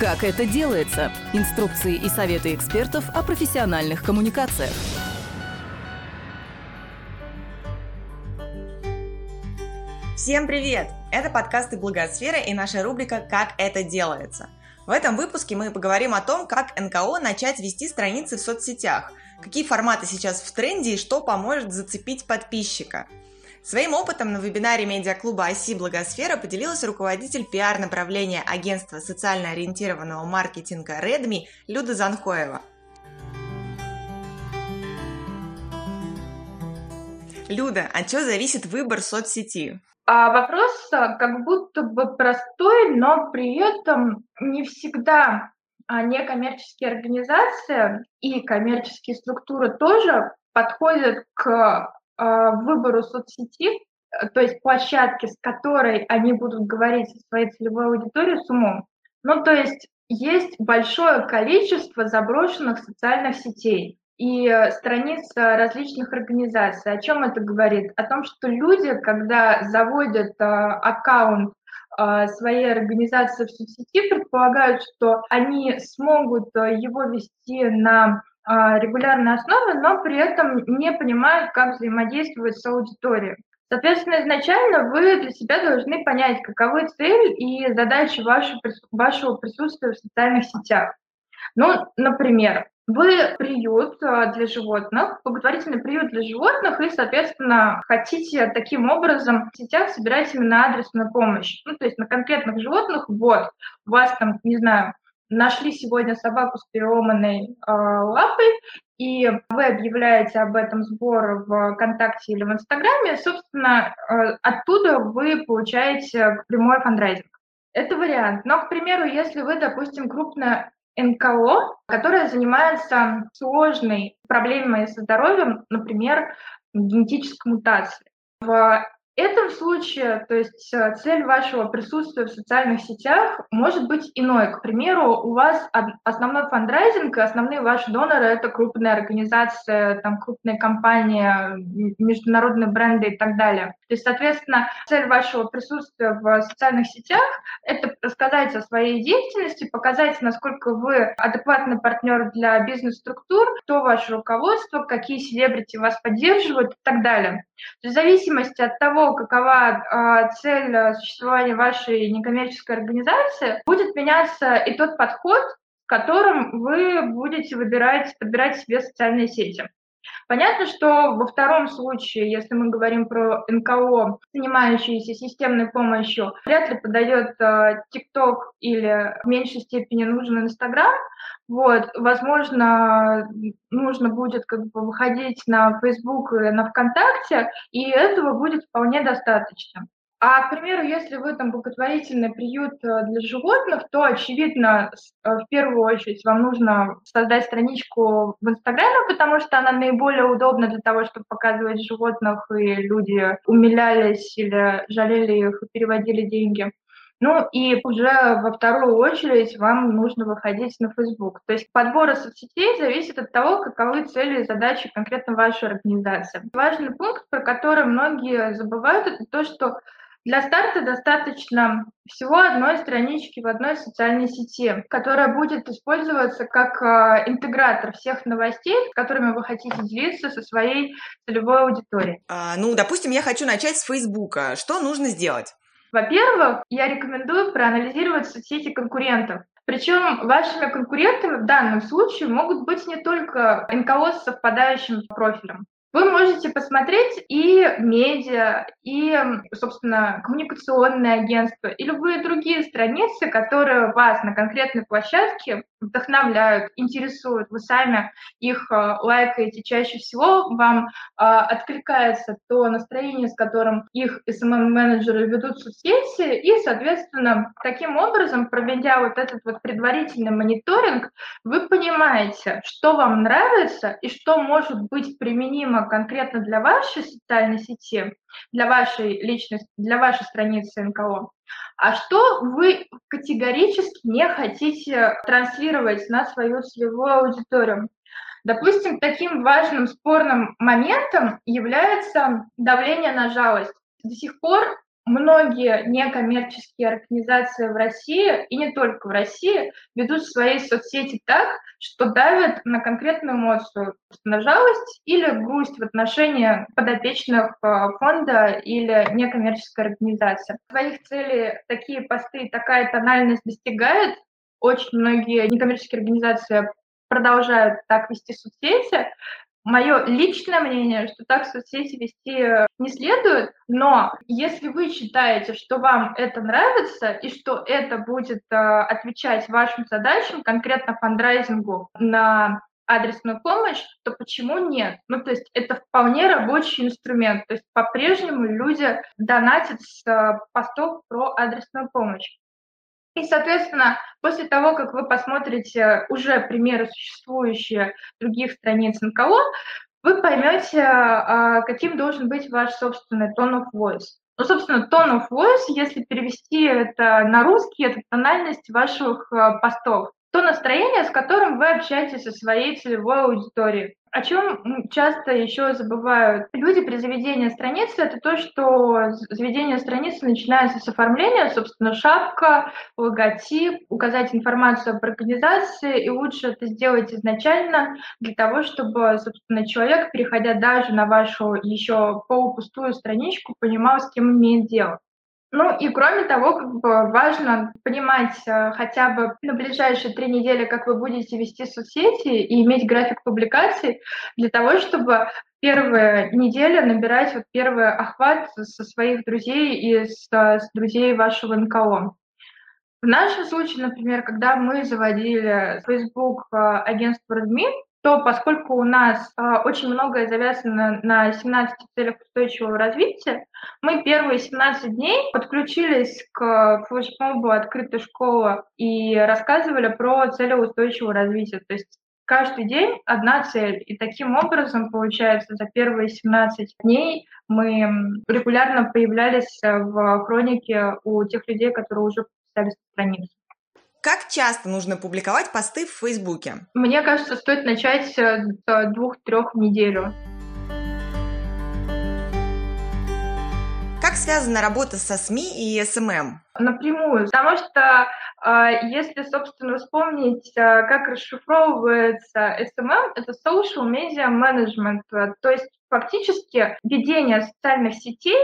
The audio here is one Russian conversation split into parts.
Как это делается? Инструкции и советы экспертов о профессиональных коммуникациях. Всем привет! Это подкасты Благосфера и наша рубрика «Как это делается». В этом выпуске мы поговорим о том, как НКО начать вести страницы в соцсетях, какие форматы сейчас в тренде и что поможет зацепить подписчика – Своим опытом на вебинаре медиаклуба «Оси Благосфера» поделилась руководитель пиар-направления агентства социально ориентированного маркетинга Redmi Люда Занхоева. Люда, от чего зависит выбор соцсети? А вопрос а, как будто бы простой, но при этом не всегда а некоммерческие организации и коммерческие структуры тоже подходят к выбору соцсети, э, то есть площадки, с которой они будут говорить со своей целевой аудиторией с умом. Ну, то есть есть большое количество заброшенных социальных сетей и э, страниц э, различных организаций. О чем это говорит? О том, что люди, когда заводят аккаунт своей организации в соцсети, предполагают, что они смогут его вести на а, регулярной основе, но при этом не понимают, как взаимодействовать с аудиторией. Соответственно, изначально вы для себя должны понять, каковы цель и задачи вашего, вашего присутствия в социальных сетях. Ну, например, вы приют а, для животных, благотворительный приют для животных, и, соответственно, хотите таким образом в сетях собирать именно адресную помощь. Ну, то есть на конкретных животных, вот, у вас там, не знаю, нашли сегодня собаку с переломанной э, лапой, и вы объявляете об этом сбор в ВКонтакте или в Инстаграме, собственно, э, оттуда вы получаете прямой фандрайзинг. Это вариант. Но, к примеру, если вы, допустим, крупная НКО, которая занимается сложной проблемой со здоровьем, например, генетической мутацией. В этом случае, то есть э, цель вашего присутствия в социальных сетях может быть иной. К примеру, у вас основной фандрайзинг, основные ваши доноры – это крупная организация, там, крупная компания, международные бренды и так далее. То есть, соответственно, цель вашего присутствия в социальных сетях – это рассказать о своей деятельности, показать, насколько вы адекватный партнер для бизнес-структур, кто ваше руководство, какие селебрити вас поддерживают и так далее. В зависимости от того, какова э, цель существования вашей некоммерческой организации, будет меняться и тот подход, которым вы будете выбирать, подбирать себе социальные сети. Понятно, что во втором случае, если мы говорим про НКО, занимающиеся системной помощью, вряд ли подойдет ТикТок э, или в меньшей степени нужен Инстаграм. Вот, возможно, нужно будет как бы выходить на Facebook и на ВКонтакте, и этого будет вполне достаточно. А, к примеру, если вы там благотворительный приют э, для животных, то, очевидно, э, в первую очередь вам нужно создать страничку в Инстаграме, потому что она наиболее удобна для того, чтобы показывать животных, и люди умилялись или жалели их и переводили деньги. Ну и уже во вторую очередь вам нужно выходить на Facebook. То есть подбор соцсетей зависит от того, каковы цели и задачи конкретно вашей организации. Важный пункт, про который многие забывают, это то, что для старта достаточно всего одной странички в одной социальной сети, которая будет использоваться как э, интегратор всех новостей, которыми вы хотите делиться со своей целевой аудиторией. А, ну, допустим, я хочу начать с Фейсбука. Что нужно сделать? Во-первых, я рекомендую проанализировать соцсети конкурентов. Причем вашими конкурентами в данном случае могут быть не только НКО с совпадающим профилем. Вы можете посмотреть и медиа, и, собственно, коммуникационные агентства, и любые другие страницы, которые вас на конкретной площадке вдохновляют, интересуют. Вы сами их э, лайкаете. Чаще всего вам э, откликается то настроение, с которым их SMM-менеджеры ведут соцсети, и, соответственно, таким образом, проведя вот этот вот предварительный мониторинг, вы понимаете, что вам нравится и что может быть применимо конкретно для вашей социальной сети, для вашей личности, для вашей страницы НКО, а что вы категорически не хотите транслировать на свою целевую аудиторию. Допустим, таким важным спорным моментом является давление на жалость. До сих пор многие некоммерческие организации в России, и не только в России, ведут свои соцсети так, что давят на конкретную эмоцию, на жалость или грусть в отношении подопечных э, фонда или некоммерческой организации. Своих целей такие посты, такая тональность достигает. Очень многие некоммерческие организации продолжают так вести соцсети, Мое личное мнение, что так соцсети вести э, не следует, но если вы считаете, что вам это нравится и что это будет э, отвечать вашим задачам, конкретно фандрайзингу на адресную помощь, то почему нет? Ну, то есть это вполне рабочий инструмент. То есть по-прежнему люди донатят с э, постов про адресную помощь. И, соответственно, после того, как вы посмотрите уже примеры существующие других страниц НКО, вы поймете, а, каким должен быть ваш собственный tone of voice. Ну, собственно, tone of voice, если перевести это на русский, это тональность ваших а, постов то настроение, с которым вы общаетесь со своей целевой аудиторией. О чем часто еще забывают люди при заведении страницы, это то, что заведение страницы начинается с оформления, собственно, шапка, логотип, указать информацию об организации, и лучше это сделать изначально для того, чтобы, собственно, человек, переходя даже на вашу еще полупустую страничку, понимал, с кем имеет дело. Ну и кроме того, как бы важно понимать э, хотя бы на ближайшие три недели, как вы будете вести соцсети и иметь график публикаций для того, чтобы первые недели набирать вот первый охват со своих друзей и с, с друзей вашего НКО. В нашем случае, например, когда мы заводили Facebook э, агентство Redmi, то поскольку у нас э, очень многое завязано на 17 целях устойчивого развития, мы первые 17 дней подключились к флешмобу «Открытая школа» и рассказывали про цели устойчивого развития. То есть каждый день одна цель. И таким образом, получается, за первые 17 дней мы регулярно появлялись в хронике у тех людей, которые уже подписались страницу. Как часто нужно публиковать посты в Фейсбуке? Мне кажется, стоит начать э, с двух-трех в неделю. Как связана работа со СМИ и SMM? Напрямую, потому что э, если, собственно, вспомнить, э, как расшифровывается SMM, это Social Media Management, то есть фактически ведение социальных сетей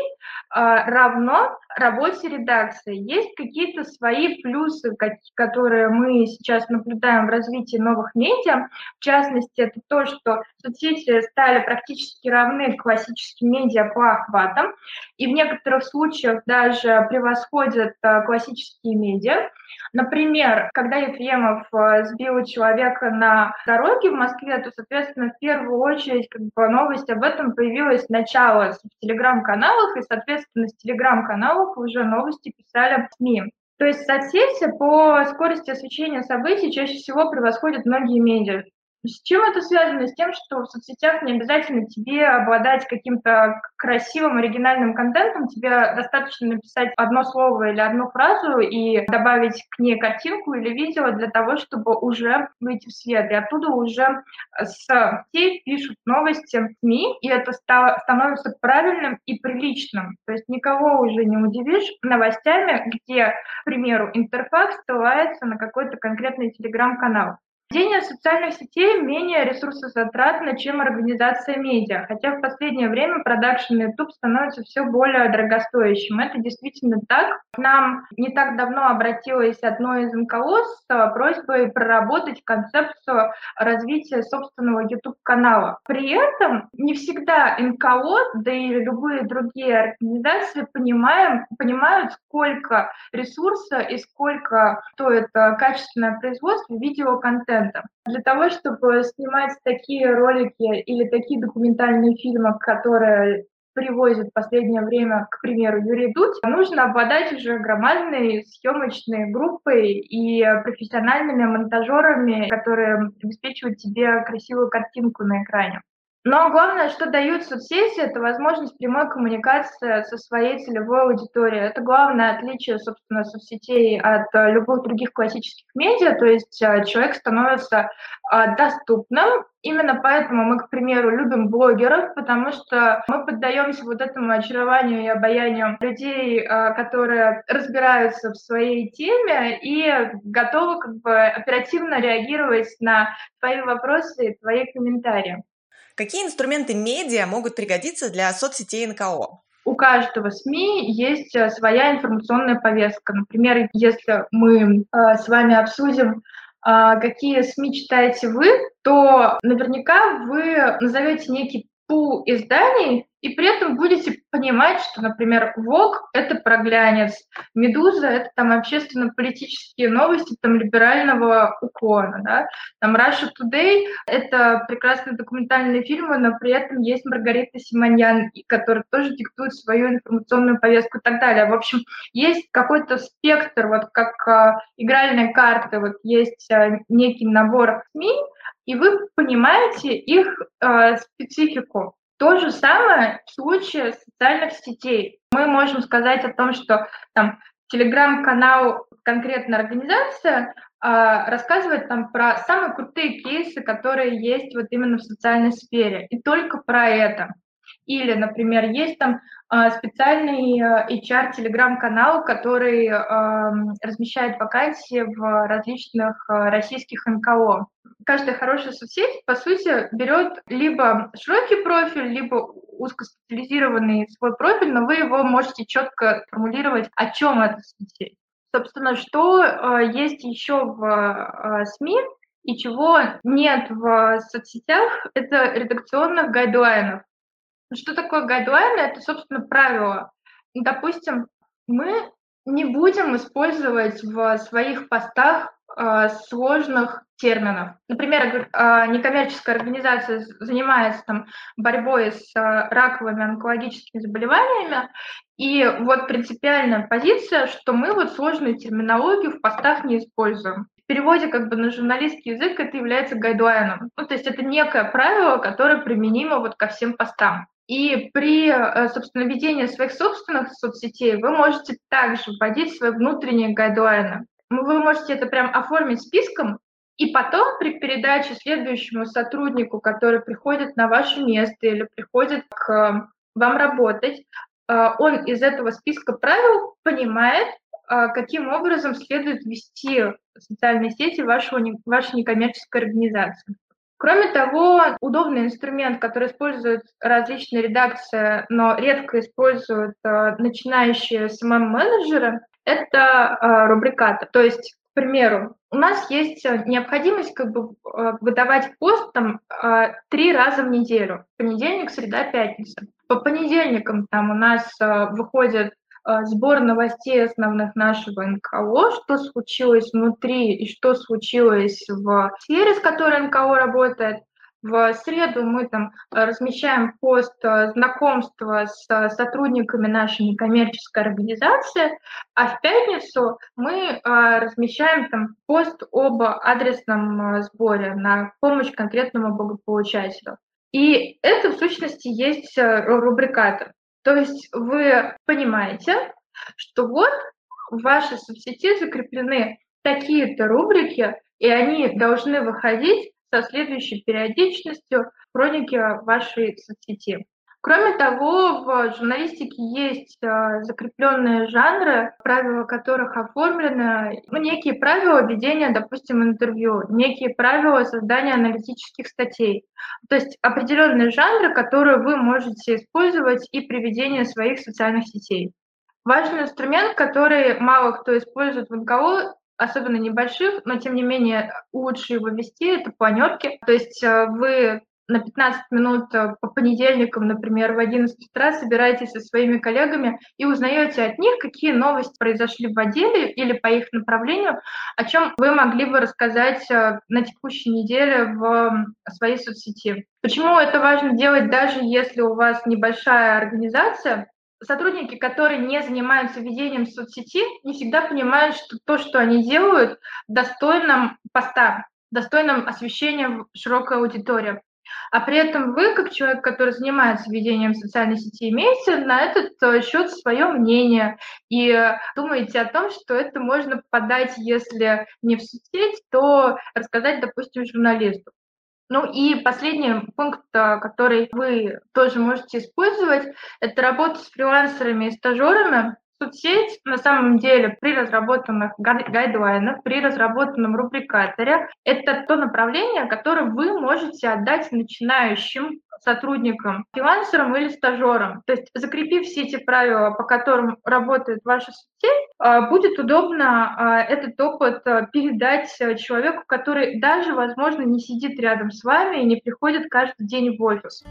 равно работе редакции. Есть какие-то свои плюсы, которые мы сейчас наблюдаем в развитии новых медиа. В частности, это то, что соцсети стали практически равны классическим медиа по охватам, и в некоторых случаях даже превосходят классические медиа. Например, когда Ефремов а, сбил человека на дороге в Москве, то, соответственно, в первую очередь как бы, новость об этом появилась начало в телеграм-каналах, и, соответственно, с телеграм-каналов уже новости писали СМИ. То есть соцсети по скорости освещения событий чаще всего превосходят многие медиа. С чем это связано? С тем, что в соцсетях не обязательно тебе обладать каким-то красивым, оригинальным контентом, тебе достаточно написать одно слово или одну фразу и добавить к ней картинку или видео для того, чтобы уже выйти в свет. И оттуда уже с сетей пишут новости СМИ, и это становится правильным и приличным. То есть никого уже не удивишь новостями, где, к примеру, интерфакс ссылается на какой-то конкретный телеграм-канал. Ведение социальных сетей менее ресурсозатратно, чем организация медиа, хотя в последнее время продакшн YouTube становится все более дорогостоящим. Это действительно так. К нам не так давно обратилось одно из НКО с просьбой проработать концепцию развития собственного YouTube-канала. При этом не всегда НКО, да и любые другие организации понимаем, понимают, сколько ресурса и сколько стоит э, качественное производство видеоконтента контента. Для того, чтобы снимать такие ролики или такие документальные фильмы, которые привозит в последнее время, к примеру, Юрий Дудь, нужно обладать уже громадной съемочной группой и профессиональными монтажерами, которые обеспечивают тебе красивую картинку на экране. Но главное, что дают соцсети, это возможность прямой коммуникации со своей целевой аудиторией. Это главное отличие, собственно, соцсетей от э, любых других классических медиа, то есть э, человек становится э, доступным. Именно поэтому мы, к примеру, любим блогеров, потому что мы поддаемся вот этому очарованию и обаянию людей, которые разбираются в своей теме и готовы как бы оперативно реагировать на твои вопросы и твои комментарии. Какие инструменты медиа могут пригодиться для соцсетей НКО? у каждого СМИ есть э, своя информационная повестка. Например, если мы э, с вами обсудим, э, какие СМИ читаете вы, то наверняка вы назовете некий пул изданий, и при этом будете понимать, что, например, ВОК – это проглянец, Медуза – это там общественно-политические новости там либерального уклона, да? там Russia Today – это прекрасные документальные фильмы, но при этом есть Маргарита Симоньян, которая тоже диктует свою информационную повестку и так далее. В общем, есть какой-то спектр, вот как э, игральные карты, вот есть э, некий набор СМИ, и вы понимаете их э, специфику. То же самое в случае социальных сетей. Мы можем сказать о том, что там телеграм-канал конкретная организация а, рассказывает там про самые крутые кейсы, которые есть вот именно в социальной сфере, и только про это. Или, например, есть там а, специальный HR телеграм-канал, который а, размещает вакансии в различных а, российских НКО каждая хорошая соцсеть, по сути, берет либо широкий профиль, либо узкоспециализированный свой профиль, но вы его можете четко формулировать, о чем эта соцсеть. Собственно, что есть еще в СМИ и чего нет в соцсетях, это редакционных гайдлайнов. Что такое гайдлайны? Это, собственно, правила. Допустим, мы не будем использовать в своих постах э, сложных терминов. Например, э, некоммерческая организация занимается там, борьбой с э, раковыми онкологическими заболеваниями, и вот принципиальная позиция, что мы вот сложную терминологию в постах не используем. В переводе как бы на журналистский язык это является гайдлайном. Ну, то есть это некое правило, которое применимо вот ко всем постам. И при, э, собственно, ведении своих собственных соцсетей вы можете также вводить свои внутренние гайдлайны. Вы можете это прям оформить списком, и потом при передаче следующему сотруднику, который приходит на ваше место или приходит к вам работать, э, он из этого списка правил понимает, э, каким образом следует вести социальные сети вашего, вашей некоммерческой организации. Кроме того, удобный инструмент, который используют различные редакции, но редко используют э, начинающие SMM-менеджеры, это э, рубрикаты. То есть, к примеру, у нас есть необходимость как бы э, выдавать пост там э, три раза в неделю. Понедельник, среда, пятница. По понедельникам там у нас э, выходит сбор новостей основных нашего НКО, что случилось внутри и что случилось в сфере, с которой НКО работает. В среду мы там размещаем пост а, знакомства с сотрудниками нашей некоммерческой организации, а в пятницу мы размещаем там пост об адресном сборе на помощь конкретному благополучателю. И это, в сущности, есть рубрикатор. То есть вы понимаете, что вот в вашей соцсети закреплены такие-то рубрики, и они должны выходить со следующей периодичностью в хронике вашей соцсети. Кроме того, в журналистике есть э, закрепленные жанры, правила которых оформлены, ну, некие правила ведения, допустим, интервью, некие правила создания аналитических статей. То есть определенные жанры, которые вы можете использовать и при ведении своих социальных сетей. Важный инструмент, который мало кто использует в НКО, особенно небольших, но тем не менее лучше его вести, это планерки. То есть э, вы на 15 минут э, по понедельникам, например, в 11 утра собираетесь со своими коллегами и узнаете от них, какие новости произошли в отделе или по их направлению, о чем вы могли бы рассказать э, на текущей неделе в своей соцсети. Почему это важно делать, даже если у вас небольшая организация? Сотрудники, которые не занимаются ведением соцсети, не всегда понимают, что то, что они делают, достойным поста, достойным освещения широкой аудитории. А при этом вы, как человек, который занимается ведением социальной сети, имеете на этот э, счет свое мнение и думаете о том, что это можно подать, если не в соцсеть, то рассказать, допустим, журналисту. Ну и последний пункт, э, который вы тоже можете использовать, это работа с фрилансерами и стажерами. Соцсеть на самом деле при разработанных гайдлайнах, при разработанном рубрикаторе это то направление, которое вы можете отдать начинающим сотрудникам, фрилансерам или стажерам. То есть закрепив все эти правила, по которым работает ваша соцсеть, а, будет удобно а, этот опыт а, передать человеку, который даже, возможно, не сидит рядом с вами и не приходит каждый день в офис.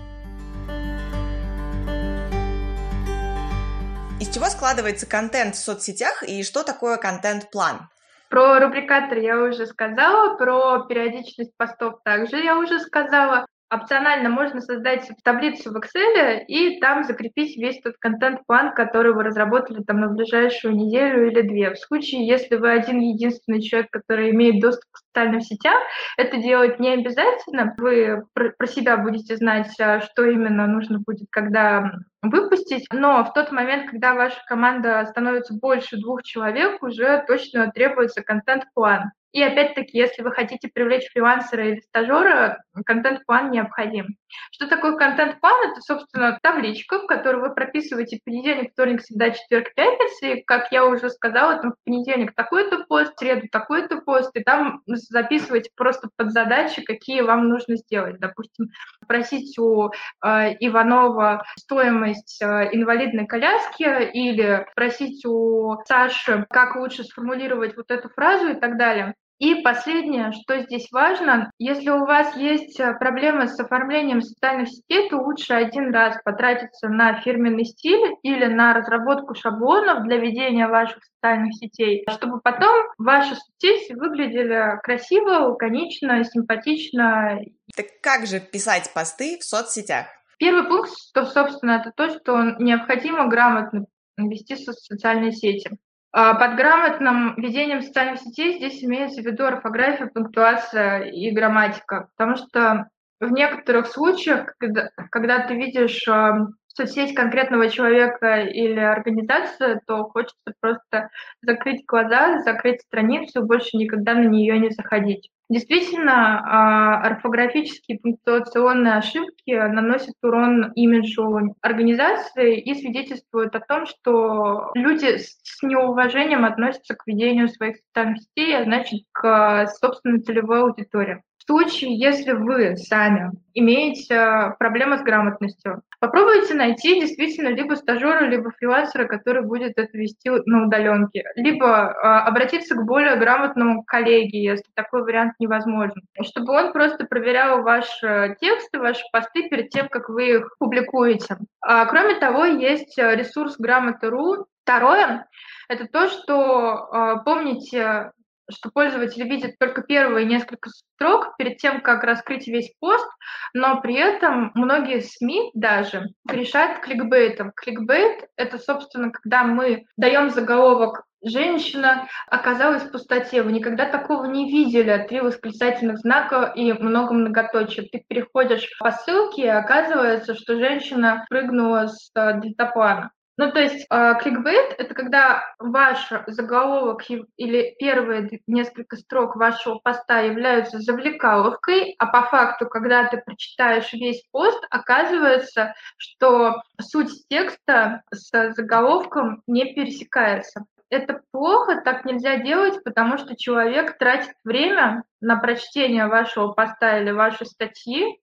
Чего складывается контент в соцсетях и что такое контент-план? Про рубрикатор я уже сказала, про периодичность постов также я уже сказала. Опционально можно создать таблицу в Excel и там закрепить весь тот контент-план, который вы разработали там на ближайшую неделю или две. В случае, если вы один единственный человек, который имеет доступ к социальным сетям, это делать не обязательно. Вы про себя будете знать, а, что именно нужно будет, когда выпустить, но в тот момент, когда ваша команда становится больше двух человек, уже точно требуется контент-план. И опять-таки, если вы хотите привлечь фрилансера или стажера, контент-план необходим. Что такое контент-план? Это, собственно, табличка, в которой вы прописываете понедельник, вторник, среда, четверг, пятница. И, как я уже сказала, там в понедельник такой-то пост, в среду такой-то пост, и там записываете просто под задачи, какие вам нужно сделать. Допустим, просить у э, Иванова стоимость э, инвалидной коляски или просить у Саши, как лучше сформулировать вот эту фразу и так далее. И последнее, что здесь важно, если у вас есть э, проблемы с оформлением социальных сетей, то лучше один раз потратиться на фирменный стиль или на разработку шаблонов для ведения ваших социальных сетей, чтобы потом ваши соцсети выглядели красиво, лаконично, симпатично. Так как же писать посты в соцсетях? Первый пункт, что, собственно, это то, что необходимо грамотно вести социальные сети. А, под грамотным ведением социальных сетей здесь имеется в виду орфография, пунктуация и грамматика, потому что в некоторых случаях, когда, когда ты видишь а, соцсеть конкретного человека или организации, то хочется просто закрыть глаза, закрыть страницу, больше никогда на нее не заходить. Действительно, а, орфографические пунктуационные ошибки наносят урон имиджу организации и свидетельствуют о том, что люди с неуважением относятся к ведению своих социальных сетей, а значит, к собственной целевой аудитории. Случае, если вы сами имеете э, проблемы с грамотностью, попробуйте найти действительно либо стажера, либо фрилансера, который будет это вести на удаленке, либо э, обратиться к более грамотному коллеге, если такой вариант невозможен, чтобы он просто проверял ваши тексты, ваши посты перед тем, как вы их публикуете. А, кроме того, есть ресурс грамота.ру. Второе – это то, что э, помните что пользователь видит только первые несколько строк перед тем, как раскрыть весь пост, но при этом многие СМИ даже решают кликбейтом. Кликбейт — это, собственно, когда мы даем заголовок Женщина оказалась в пустоте. Вы никогда такого не видели. Три восклицательных знака и много многоточий. Ты переходишь по ссылке, и оказывается, что женщина прыгнула с э, дельтаплана. Ну, то есть э, кликбейт — это когда ваш заголовок или первые несколько строк вашего поста являются завлекаловкой, а по факту, когда ты прочитаешь весь пост, оказывается, что суть текста с заголовком не пересекается. Это плохо, так нельзя делать, потому что человек тратит время на прочтение вашего поста или вашей статьи,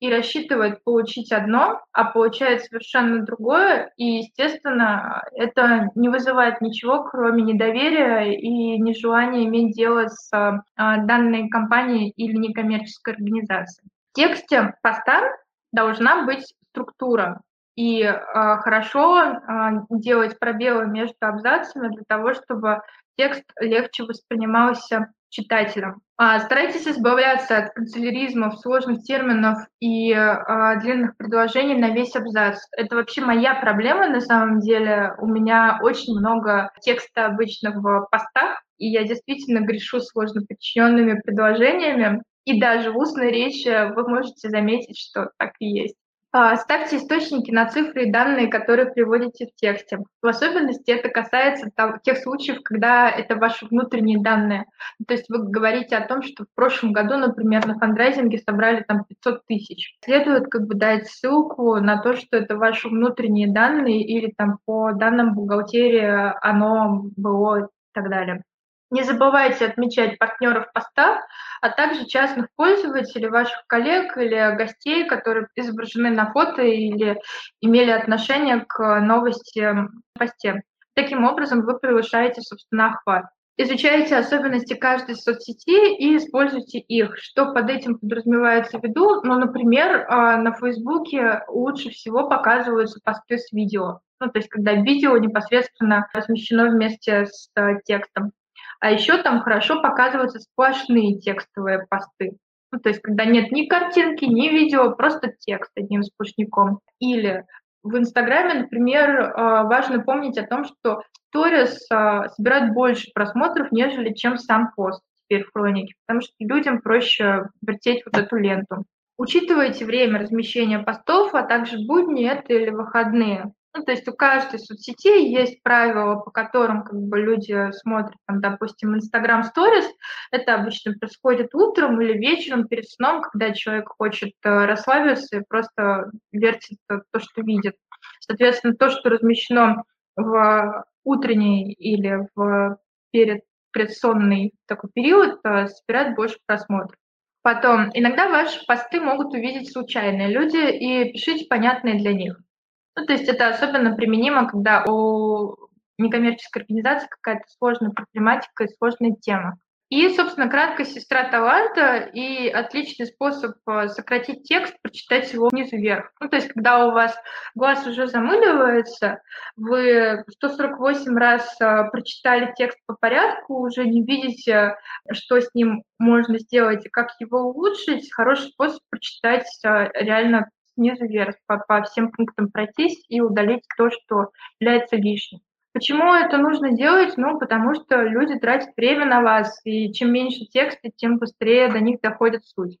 и рассчитывает получить одно, а получает совершенно другое, и, естественно, это не вызывает ничего, кроме недоверия и нежелания иметь дело с а, данной компанией или некоммерческой организацией. В тексте поста должна быть структура, и э, хорошо э, делать пробелы между абзацами для того, чтобы текст легче воспринимался читателям. А, старайтесь избавляться от канцеляризмов, сложных терминов и а, длинных предложений на весь абзац. Это вообще моя проблема на самом деле. У меня очень много текста обычно в постах, и я действительно грешу сложно подчиненными предложениями. и даже в устной речи вы можете заметить, что так и есть. А, ставьте источники на цифры и данные, которые приводите в тексте. В особенности это касается тех случаев, когда это ваши внутренние данные. То есть вы говорите о том, что в прошлом году, например, на фандрайзинге собрали там 500 тысяч. Следует как бы дать ссылку на то, что это ваши внутренние данные или там по данным бухгалтерии оно было и так далее. Не забывайте отмечать партнеров поста, а также частных пользователей, ваших коллег или гостей, которые изображены на фото или имели отношение к новости в посте. Таким образом, вы превышаете, собственно, охват. Изучайте особенности каждой соцсети и используйте их. Что под этим подразумевается в виду? Ну, например, а, на Фейсбуке лучше всего показываются посты с видео. Ну, то есть, когда видео непосредственно размещено вместе с э, текстом. А еще там хорошо показываются сплошные текстовые посты. Ну, то есть, когда нет ни картинки, ни видео, просто текст одним сплошняком. Или в Инстаграме, например, а, важно помнить о том, что сторис а, собирает больше просмотров, нежели чем сам пост теперь в хронике, потому что людям проще вертеть вот эту ленту. Учитывайте время размещения постов, а также будни это или выходные. Ну, то есть у каждой соцсети есть правила, по которым как бы люди смотрят, там, допустим, Instagram Stories. Это обычно происходит утром или вечером перед сном, когда человек хочет э, расслабиться и просто вертит то, что видит. Соответственно, то, что размещено в утренний или в перед предсонный такой период, э, собирает больше просмотров. Потом, иногда ваши посты могут увидеть случайные люди, и пишите понятные для них. Ну, то есть это особенно применимо, когда у некоммерческой организации какая-то сложная проблематика и сложная тема. И, собственно, краткая сестра таланта и отличный способ э, сократить текст, прочитать его снизу вверх. Ну, то есть, когда у вас глаз уже замыливается, вы 148 раз э, прочитали текст по порядку, уже не видите, что с ним можно сделать и как его улучшить, хороший способ прочитать э, реально снизу вверх, по, по всем пунктам пройтись и удалить то, что является лишним. Почему это нужно делать? Ну, потому что люди тратят время на вас, и чем меньше текста, тем быстрее до них доходит суть.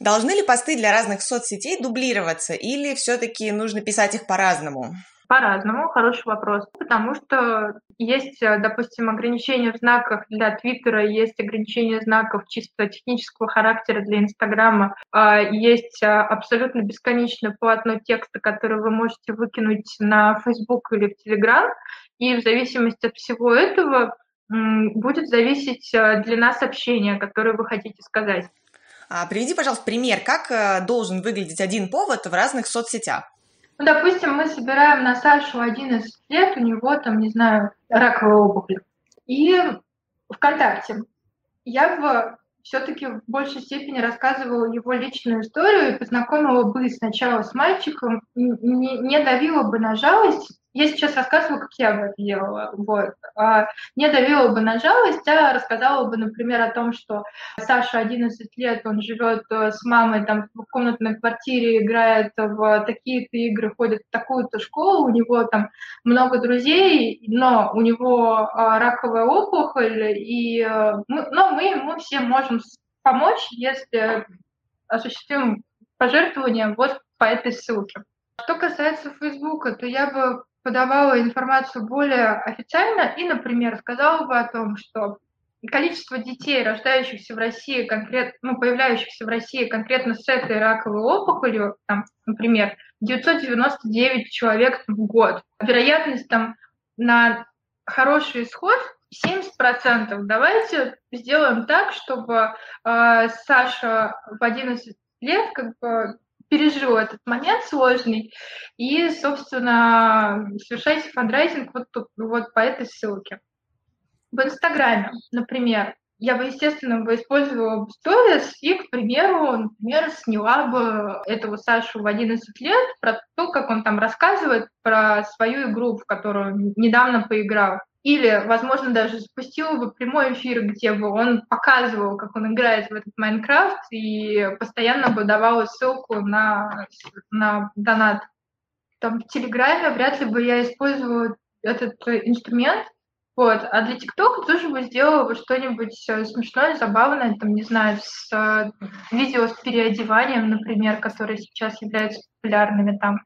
Должны ли посты для разных соцсетей дублироваться, или все-таки нужно писать их по-разному? По-разному, хороший вопрос. Потому что есть, э, допустим, ограничения в знаках для Твиттера, есть ограничения знаков чисто технического характера для Инстаграма, а есть э, абсолютно бесконечное полотно текста, которое вы можете выкинуть на Фейсбук или в Телеграм, и в зависимости от всего этого будет зависеть э, длина сообщения, которое вы хотите сказать. А, приведи, пожалуйста, пример, как должен выглядеть один повод в разных соцсетях. Ну, допустим, мы собираем на Сашу 11 лет, у него там, не знаю, раковая опухоль. И ВКонтакте я в все-таки в большей степени рассказывала его личную историю и познакомила бы сначала с мальчиком, не, не давила бы на жалость, я сейчас рассказываю, как я бы это делала. Вот. А не давила бы на жалость, а рассказала бы, например, о том, что Саша 11 лет, он живет э, с мамой там в комнатной квартире, играет в такие-то игры, ходит в такую-то школу, у него там много друзей, но у него а, раковая опухоль, и э, но мы ему все можем помочь, если осуществим пожертвование вот по этой ссылке. Что касается Фейсбука, то я бы подавала информацию более официально и, например, сказала бы о том, что количество детей, рождающихся в России, конкретно, ну, появляющихся в России конкретно с этой раковой опухолью, там, например, 999 человек в год. Вероятность там на хороший исход 70%. Давайте сделаем так, чтобы э, Саша в 11 лет как бы пережил этот момент сложный, и, собственно, совершайте фандрайзинг вот, тут, вот по этой ссылке. В Инстаграме, например, я бы, естественно, бы использовала сторис и, к примеру, например, сняла бы этого Сашу в 11 лет про то, как он там рассказывает про свою игру, в которую недавно поиграл. Или, возможно, даже запустила бы прямой эфир, где бы он показывал, как он играет в этот Майнкрафт, и постоянно бы давала ссылку на, на донат. Там в Телеграме вряд ли бы я использовала этот инструмент, Вот. А для ТикТока тоже бы сделала бы что-нибудь э, смешное, забавное, там, не знаю, с э, видео с переодеванием, например, которые сейчас являются популярными там.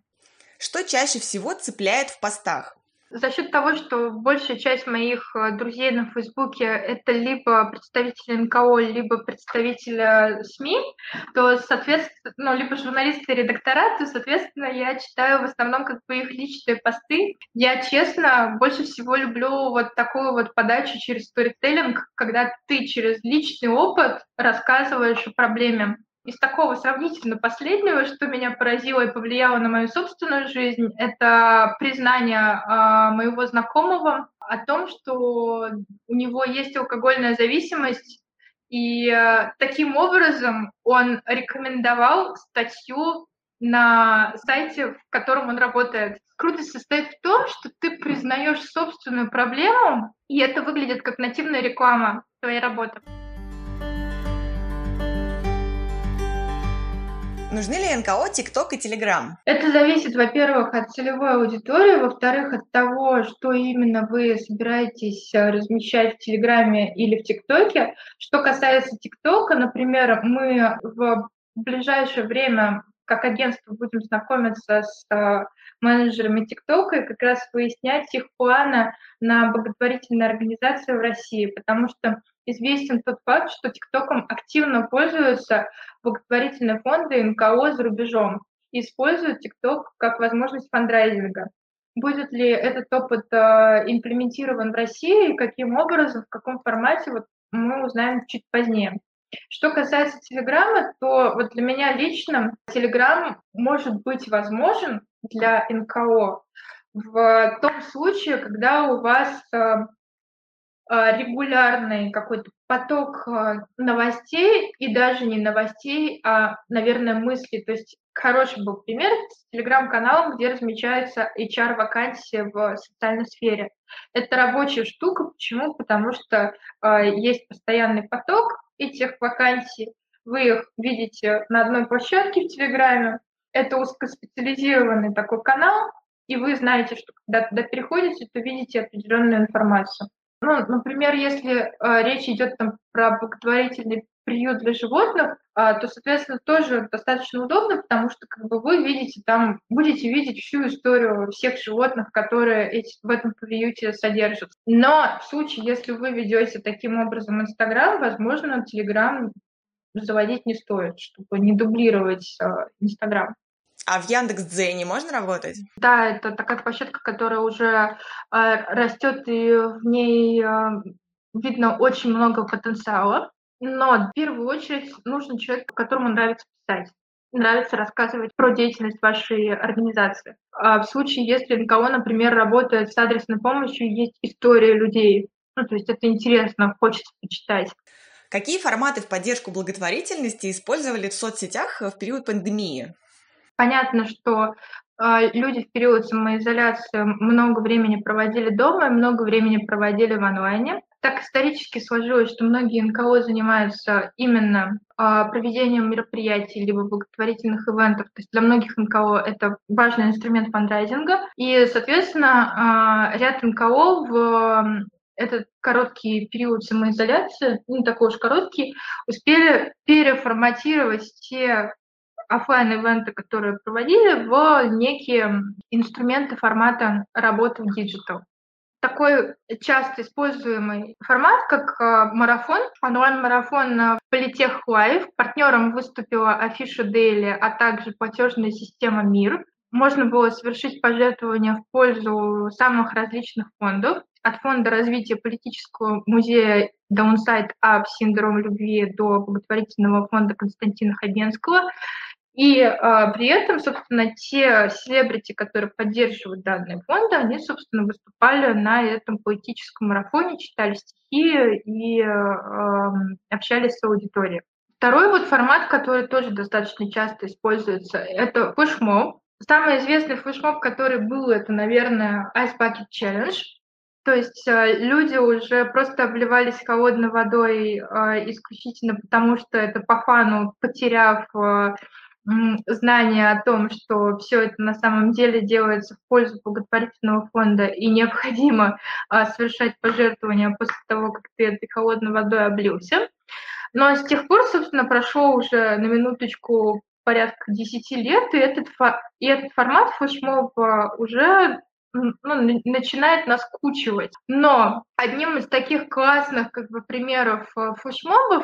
Что чаще всего цепляет в постах? За счет того, что большая часть моих э, друзей на Фейсбуке это либо представители НКО, либо представители СМИ, то, соответственно, ну, либо журналисты и редактора, то, соответственно, я читаю в основном как бы их личные посты. Я, честно, больше всего люблю вот такую вот подачу через сторителлинг, когда ты через личный опыт рассказываешь о проблеме из такого сравнительно последнего, что меня поразило и повлияло на мою собственную жизнь, это признание э, моего знакомого о том, что у него есть алкогольная зависимость, и э, таким образом он рекомендовал статью на сайте, в котором он работает. Крутость состоит в том, что ты признаешь собственную проблему, и это выглядит как нативная реклама твоей работы. Нужны ли НКО, ТикТок и Телеграм? Это зависит, во-первых, от целевой аудитории, во-вторых, от того, что именно вы собираетесь э, размещать в Телеграме или в ТикТоке. Что касается ТикТока, например, мы в ближайшее время как агентство будем знакомиться с э, менеджерами ТикТока и как раз выяснять их планы на благотворительные организации в России, потому что известен тот факт, что ТикТоком активно пользуются благотворительные фонды НКО за рубежом и используют ТикТок как возможность фандрайзинга. Будет ли этот опыт э, имплементирован в России, каким образом, в каком формате, вот мы узнаем чуть позднее. Что касается Телеграма, то вот для меня лично Телеграм может быть возможен для НКО в том случае, когда у вас э, регулярный какой-то поток а, новостей, и даже не новостей, а, наверное, мыслей. То есть хороший был пример с телеграм-каналом, где размечаются HR-вакансии в социальной сфере. Это рабочая штука. Почему? Потому что есть постоянный поток этих вакансий. Вы их видите на одной площадке в Телеграме. Это узкоспециализированный такой канал, и вы знаете, что когда туда переходите, то видите определенную информацию. Ну, например, если э, речь идет там про благотворительный приют для животных, э, то, соответственно, тоже достаточно удобно, потому что как бы вы видите там, будете видеть всю историю всех животных, которые эти, в этом приюте содержатся. Но в случае, если вы ведете таким образом Инстаграм, возможно, Телеграм заводить не стоит, чтобы не дублировать Инстаграм. А в Яндекс Дзене можно работать? Да, это такая площадка, которая уже э, растет, и в ней э, видно очень много потенциала. Но в первую очередь нужен человек, которому нравится писать нравится рассказывать про деятельность вашей организации. А в случае, если НКО, например, работает с адресной помощью, есть история людей, ну, то есть это интересно, хочется почитать. Какие форматы в поддержку благотворительности использовали в соцсетях в период пандемии? Понятно, что а, люди в период самоизоляции много времени проводили дома и много времени проводили в онлайне. Так исторически сложилось, что многие НКО занимаются именно а, проведением мероприятий либо благотворительных ивентов. То есть для многих НКО это важный инструмент фандрайзинга. И, соответственно, а, ряд НКО в этот короткий период самоизоляции, не такой уж короткий, успели переформатировать те офлайн ивенты которые проводили, в некие инструменты формата работы в digital. Такой часто используемый формат, как э, марафон, онлайн-марафон в Политех Live. Партнером выступила Афиша Daily, а также платежная система МИР. Можно было совершить пожертвования в пользу самых различных фондов, от Фонда развития политического музея Downside Up «Синдром любви» до благотворительного фонда Константина Хабенского – и э, при этом, собственно, те селебрити, которые поддерживают данные фонды, они, собственно, выступали на этом поэтическом марафоне, читали стихи и э, общались с аудиторией. Второй вот формат, который тоже достаточно часто используется, это флешмоб. Самый известный флешмоб, который был, это, наверное, Ice Bucket Challenge. То есть э, люди уже просто обливались холодной водой э, исключительно потому, что это по фану, потеряв э, знание о том, что все это на самом деле делается в пользу благотворительного фонда и необходимо а, совершать пожертвования после того, как ты этой холодной водой облился. Но с тех пор, собственно, прошло уже на минуточку порядка 10 лет, и этот, и этот формат флешмоба уже ну, начинает наскучивать. Но одним из таких классных как бы, примеров э,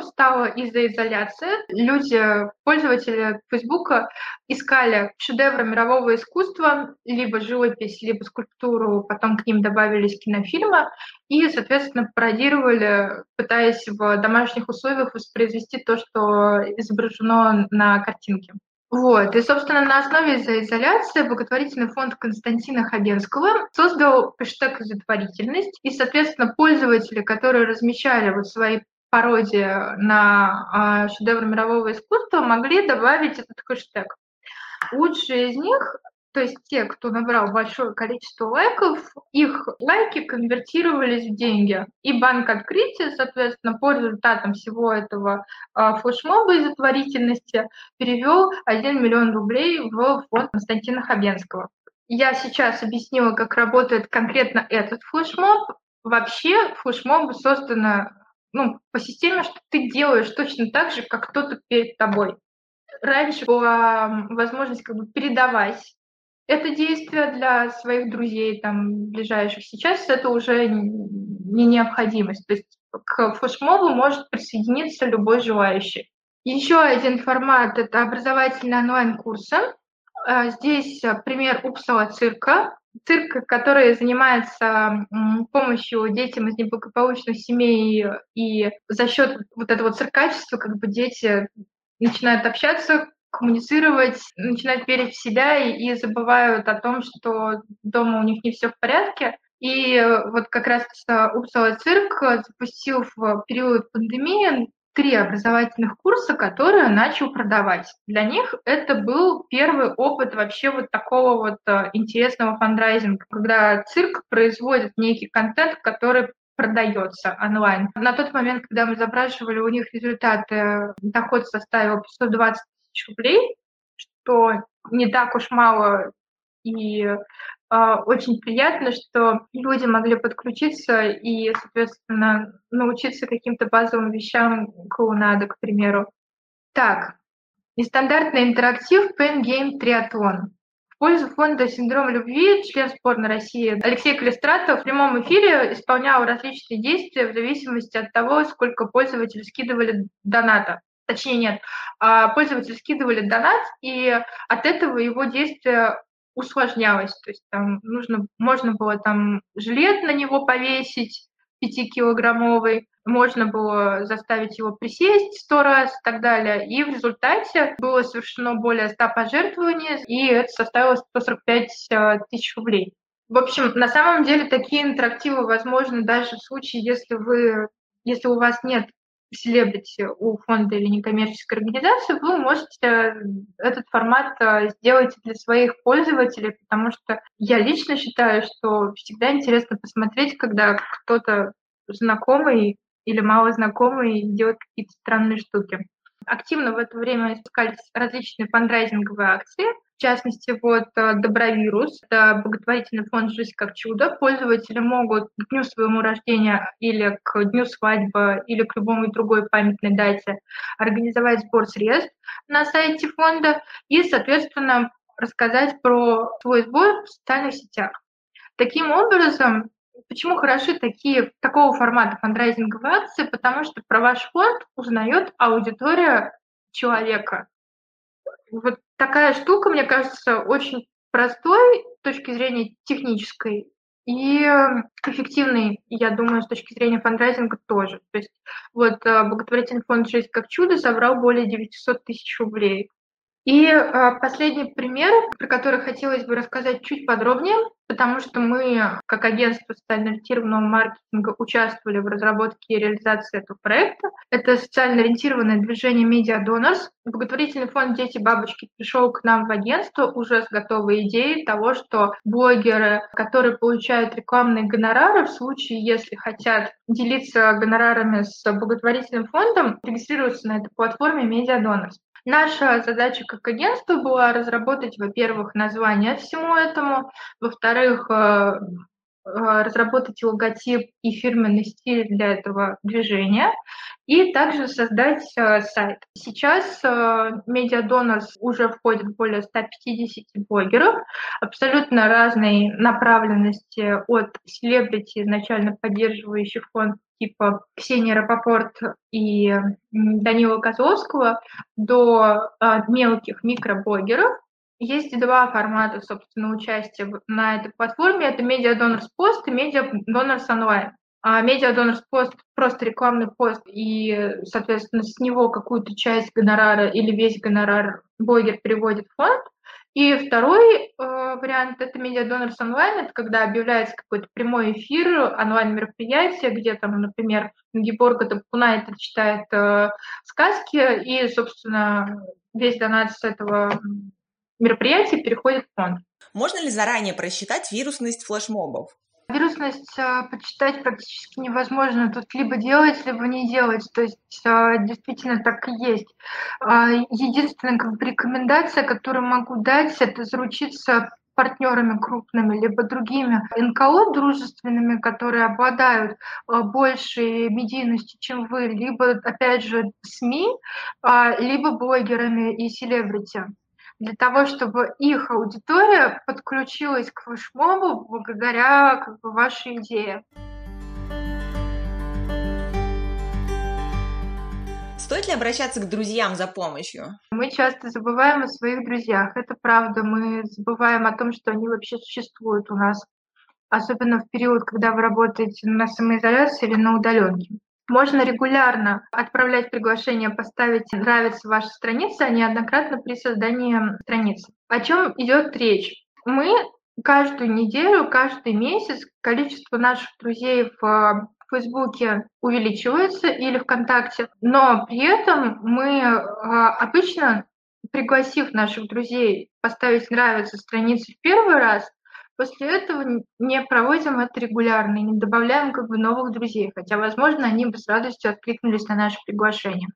стала изоизоляция. Люди, пользователи Фейсбука, искали шедевры мирового искусства, либо живопись, либо скульптуру, потом к ним добавились кинофильмы, и, соответственно, пародировали, пытаясь в домашних условиях воспроизвести то, что изображено на картинке. Вот. И, собственно, на основе изоляции благотворительный фонд Константина Хабенского создал хэштег «Изотворительность», и, соответственно, пользователи, которые размещали вот свои пародии на а, шедевр мирового искусства, могли добавить этот хэштег. Лучшие из них то есть те, кто набрал большое количество лайков, их лайки конвертировались в деньги. И банк открытия, соответственно, по результатам всего этого э, флешмоба изотворительности перевел 1 миллион рублей в фонд Константина Хабенского. Я сейчас объяснила, как работает конкретно этот флешмоб. Вообще флешмобы созданы ну, по системе, что ты делаешь точно так же, как кто-то перед тобой. Раньше была возможность как бы передавать это действие для своих друзей, там, ближайших. Сейчас это уже не необходимость. То есть к флешмобу может присоединиться любой желающий. Еще один формат – это образовательные онлайн-курсы. А, здесь пример Упсала цирка. Цирк, который занимается помощью детям из неблагополучных семей, и за счет вот этого циркачества как бы дети начинают общаться, коммуницировать, начинают верить в себя и, и забывают о том, что дома у них не все в порядке. И э, вот как раз Упсала цирк запустил в период пандемии три образовательных курса, которые начал продавать. Для них это был первый опыт вообще вот такого вот э, интересного фандрайзинга, когда цирк производит некий контент, который продается онлайн. На тот момент, когда мы запрашивали у них результаты, доход составил 520 тысяч рублей, что не так уж мало и э, очень приятно, что люди могли подключиться и, соответственно, научиться каким-то базовым вещам клоунада, к примеру. Так, нестандартный интерактив Pen Game Triathlon. В пользу фонда «Синдром любви» член сборной России Алексей Калистратов в прямом эфире исполнял различные действия в зависимости от того, сколько пользователи скидывали доната точнее нет, а, пользователи скидывали донат, и от этого его действие усложнялось. То есть там нужно, можно было там жилет на него повесить, 5-килограммовый, можно было заставить его присесть сто раз и так далее. И в результате было совершено более 100 пожертвований, и это составило 145 э, тысяч рублей. В общем, на самом деле такие интерактивы возможны даже в случае, если вы если у вас нет селебрити у фонда или некоммерческой организации, вы можете этот формат э, сделать для своих пользователей, потому что я лично считаю, что всегда интересно посмотреть, когда кто-то знакомый или мало знакомый делает какие-то странные штуки. Активно в это время искались различные фандрайзинговые акции – в частности, вот э, Добровирус, это благотворительный фонд «Жизнь как чудо». Пользователи могут к дню своему рождения или к дню свадьбы, или к любой другой памятной дате организовать сбор средств на сайте фонда и, соответственно, рассказать про свой сбор в социальных сетях. Таким образом, почему хороши такие, такого формата фандрайзинговые акции? Потому что про ваш фонд узнает аудитория человека. Вот такая штука, мне кажется, очень простой с точки зрения технической и эффективный, я думаю, с точки зрения фандрайзинга тоже. То есть вот э, благотворительный фонд «Жизнь как чудо» собрал более 900 тысяч рублей. И э, последний пример, про который хотелось бы рассказать чуть подробнее, потому что мы, как агентство социально ориентированного маркетинга, участвовали в разработке и реализации этого проекта. Это социально ориентированное движение Media Donors. Благотворительный фонд «Дети бабочки» пришел к нам в агентство уже с готовой идеей того, что блогеры, которые получают рекламные гонорары, в случае, если хотят делиться гонорарами с благотворительным фондом, регистрируются на этой платформе Media Donors. Наша задача как агентства была разработать, во-первых, название всему этому, во-вторых, э, Э, разработать логотип и фирменный стиль для этого движения, и также создать э, сайт. Сейчас Donors уже входит более 150 блогеров, абсолютно разной направленности от селебрити, изначально поддерживающих фонд типа Ксении Рапопорт и Данила Козловского, до мелких микроблогеров, есть два формата, собственно, участия на этой платформе. Это Media Donors Post и Media Donors Online. А Media Donors Post просто рекламный пост, и, соответственно, с него какую-то часть гонорара или весь гонорар блогер переводит в фонд. И второй э, вариант – это Donors Online, это когда объявляется какой-то прямой эфир, онлайн-мероприятие, где там, например, Гиборга Тапкунайт читает э, сказки, и, собственно, весь донат с этого мероприятие переходит в фонд. Можно ли заранее просчитать вирусность флешмобов? Вирусность э, почитать практически невозможно. Тут либо делать, либо не делать. То есть э, действительно так и есть. Э, единственная как бы, рекомендация, которую могу дать, это заручиться партнерами крупными, либо другими НКО дружественными, которые обладают большей медийностью, чем вы, либо, опять же, СМИ, либо блогерами и селебрити для того, чтобы их аудитория подключилась к флешмобу благодаря как бы, вашей идее. Стоит ли обращаться к друзьям за помощью? Мы часто забываем о своих друзьях. Это правда. Мы забываем о том, что они вообще существуют у нас. Особенно в период, когда вы работаете на самоизоляции или на удаленке. Можно регулярно отправлять приглашение, поставить «нравится ваша страница», а неоднократно при создании страницы. О чем идет речь? Мы каждую неделю, каждый месяц количество наших друзей в Фейсбуке увеличивается или ВКонтакте, но при этом мы а, обычно, пригласив наших друзей поставить «нравится» странице в первый раз, После этого не проводим это регулярно и не добавляем как бы новых друзей, хотя, возможно, они бы с радостью откликнулись на наше приглашение.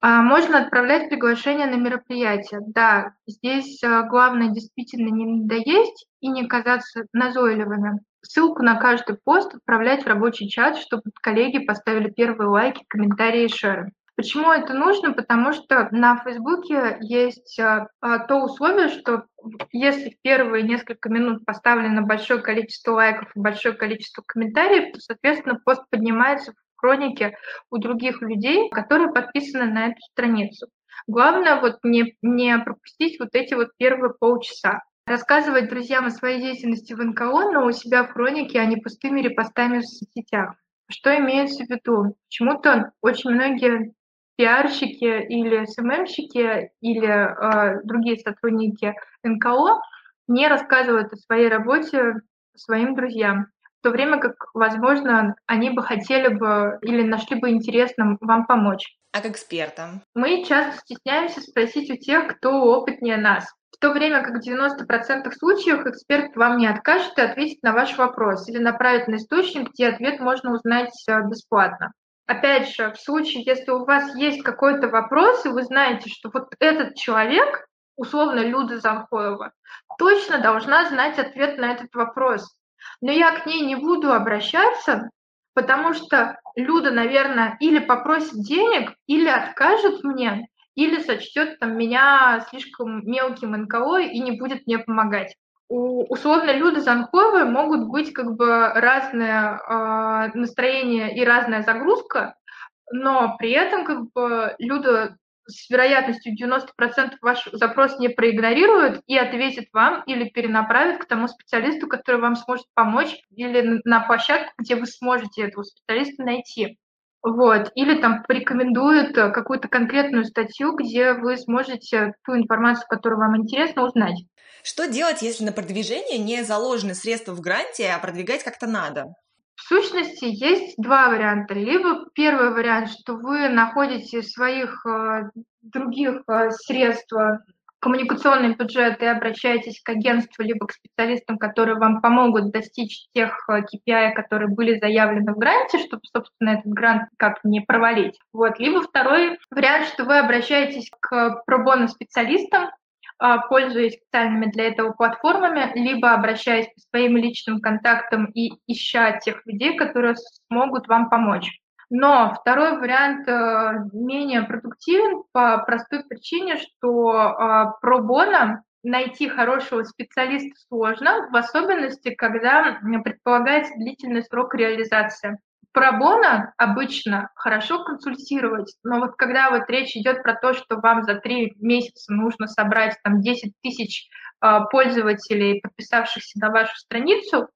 А можно отправлять приглашение на мероприятие. Да, здесь а, главное действительно не надоесть и не казаться назойливыми. Ссылку на каждый пост отправлять в рабочий чат, чтобы коллеги поставили первые лайки, комментарии и шеры. Почему это нужно? Потому что на Фейсбуке есть а, а, то условие, что если в первые несколько минут поставлено большое количество лайков и большое количество комментариев, то, соответственно, пост поднимается в хронике у других людей, которые подписаны на эту страницу. Главное вот не, не пропустить вот эти вот первые полчаса. Рассказывать друзьям о своей деятельности в НКО, но у себя в хронике, а не пустыми репостами в соцсетях. Что имеется в виду? Почему-то очень многие пиарщики или СММщики или э, другие сотрудники НКО не рассказывают о своей работе своим друзьям, в то время как, возможно, они бы хотели бы или нашли бы интересным вам помочь. А к экспертам? Мы часто стесняемся спросить у тех, кто опытнее нас. В то время как в 90% случаев эксперт вам не откажет и ответит на ваш вопрос или направит на источник, где ответ можно узнать э, бесплатно опять же, в случае, если у вас есть какой-то вопрос, и вы знаете, что вот этот человек, условно Люда Занхоева, точно должна знать ответ на этот вопрос. Но я к ней не буду обращаться, потому что Люда, наверное, или попросит денег, или откажет мне, или сочтет там, меня слишком мелким НКО и не будет мне помогать у условно Люды Занковой могут быть как бы разные э, настроения и разная загрузка, но при этом как бы Люда с вероятностью 90% ваш запрос не проигнорирует и ответит вам или перенаправит к тому специалисту, который вам сможет помочь, или на площадку, где вы сможете этого специалиста найти. Вот. Или там порекомендуют какую-то конкретную статью, где вы сможете ту информацию, которая вам интересна, узнать. Что делать, если на продвижение не заложены средства в гранте, а продвигать как-то надо? В сущности, есть два варианта. Либо первый вариант, что вы находите своих э, других э, средств коммуникационный бюджет и обращаетесь к агентству либо к специалистам, которые вам помогут достичь тех KPI, которые были заявлены в гранте, чтобы, собственно, этот грант как не провалить. Вот. Либо второй вариант, что вы обращаетесь к пробону специалистам, а, пользуясь специальными для этого платформами, либо обращаясь по своим личным контактам и ища тех людей, которые смогут вам помочь. Но второй вариант э, менее продуктивен по простой причине, что э, пробона найти хорошего специалиста сложно, в особенности, когда предполагается длительный срок реализации. Пробона обычно хорошо консультировать, но вот когда вот речь идет про то, что вам за три месяца нужно собрать там 10 тысяч э, пользователей, подписавшихся на вашу страницу,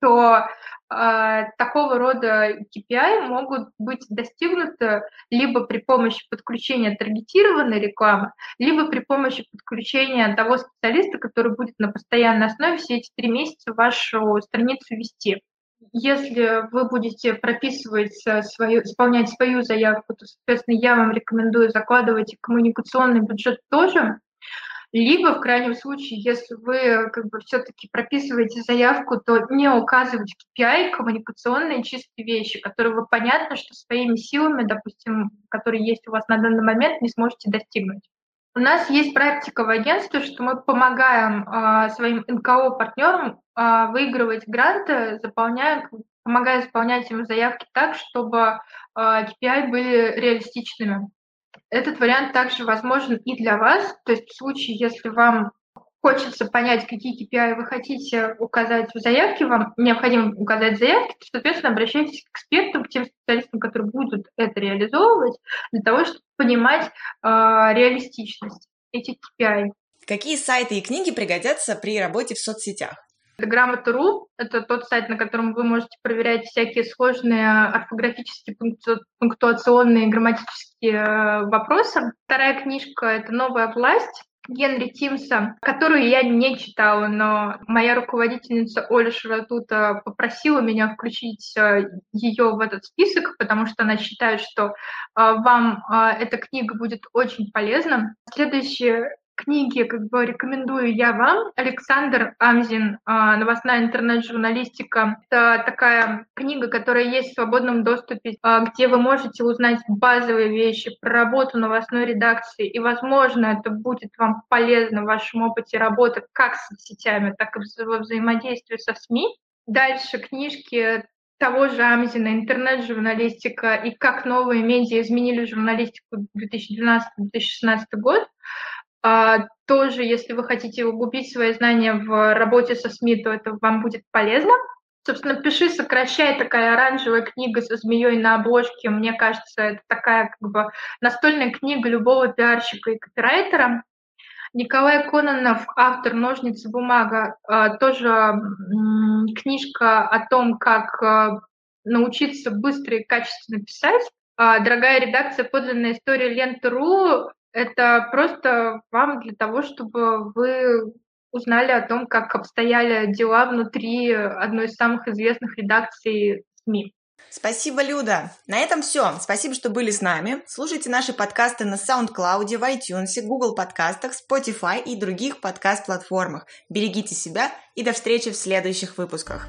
то э, такого рода KPI могут быть достигнуты либо при помощи подключения таргетированной рекламы, либо при помощи подключения того специалиста, который будет на постоянной основе все эти три месяца вашу страницу вести. Если вы будете прописывать свою, исполнять свою заявку, то, соответственно, я вам рекомендую закладывать коммуникационный бюджет тоже, либо, в крайнем случае, если вы как бы все-таки прописываете заявку, то не указывать KPI, коммуникационные чистые вещи, которые вы понятно, что своими силами, допустим, которые есть у вас на данный момент, не сможете достигнуть. У нас есть практика в агентстве, что мы помогаем э, своим НКО-партнерам э, а, выигрывать гранты, заполняя, помогая заполнять им заявки так, чтобы э, KPI были реалистичными. Этот вариант также возможен и для вас, то есть в случае, если вам хочется понять, какие KPI вы хотите указать в заявке, вам необходимо указать заявки, то, соответственно, обращайтесь к экспертам, к тем специалистам, которые будут это реализовывать, для того, чтобы понимать э, реалистичность этих KPI. Какие сайты и книги пригодятся при работе в соцсетях? Это Грамота.ру — это тот сайт, на котором вы можете проверять всякие сложные орфографические, пунктуационные, грамматические э, вопросы. Вторая книжка — это «Новая власть», Генри Тимса, которую я не читала, но моя руководительница Оля Шаратута попросила меня включить э, ее в этот список, потому что она считает, что э, вам эта книга будет очень полезна. Следующая книги как бы рекомендую я вам. Александр Амзин а, «Новостная интернет-журналистика». Это такая книга, которая есть в свободном доступе, а, где вы можете узнать базовые вещи про работу новостной редакции. И, возможно, это будет вам полезно в вашем опыте работы как с сетями, так и во взаимодействии со СМИ. Дальше книжки того же Амзина «Интернет-журналистика» и «Как новые медиа изменили журналистику 2012-2016 год». А, тоже, если вы хотите углубить свои знания в работе со СМИ, то это вам будет полезно. Собственно, «Пиши, сокращай» такая оранжевая книга со змеей на обложке. Мне кажется, это такая как бы настольная книга любого пиарщика и копирайтера. Николай Кононов, автор «Ножницы, бумага», а, тоже книжка о том, как а, научиться быстро и качественно писать. Дорогая редакция «Подлинная история ленты.ру» Это просто вам для того, чтобы вы узнали о том, как обстояли дела внутри одной из самых известных редакций СМИ. Спасибо, Люда. На этом все. Спасибо, что были с нами. Слушайте наши подкасты на SoundCloud, в iTunes, Google подкастах, Spotify и других подкаст-платформах. Берегите себя и до встречи в следующих выпусках.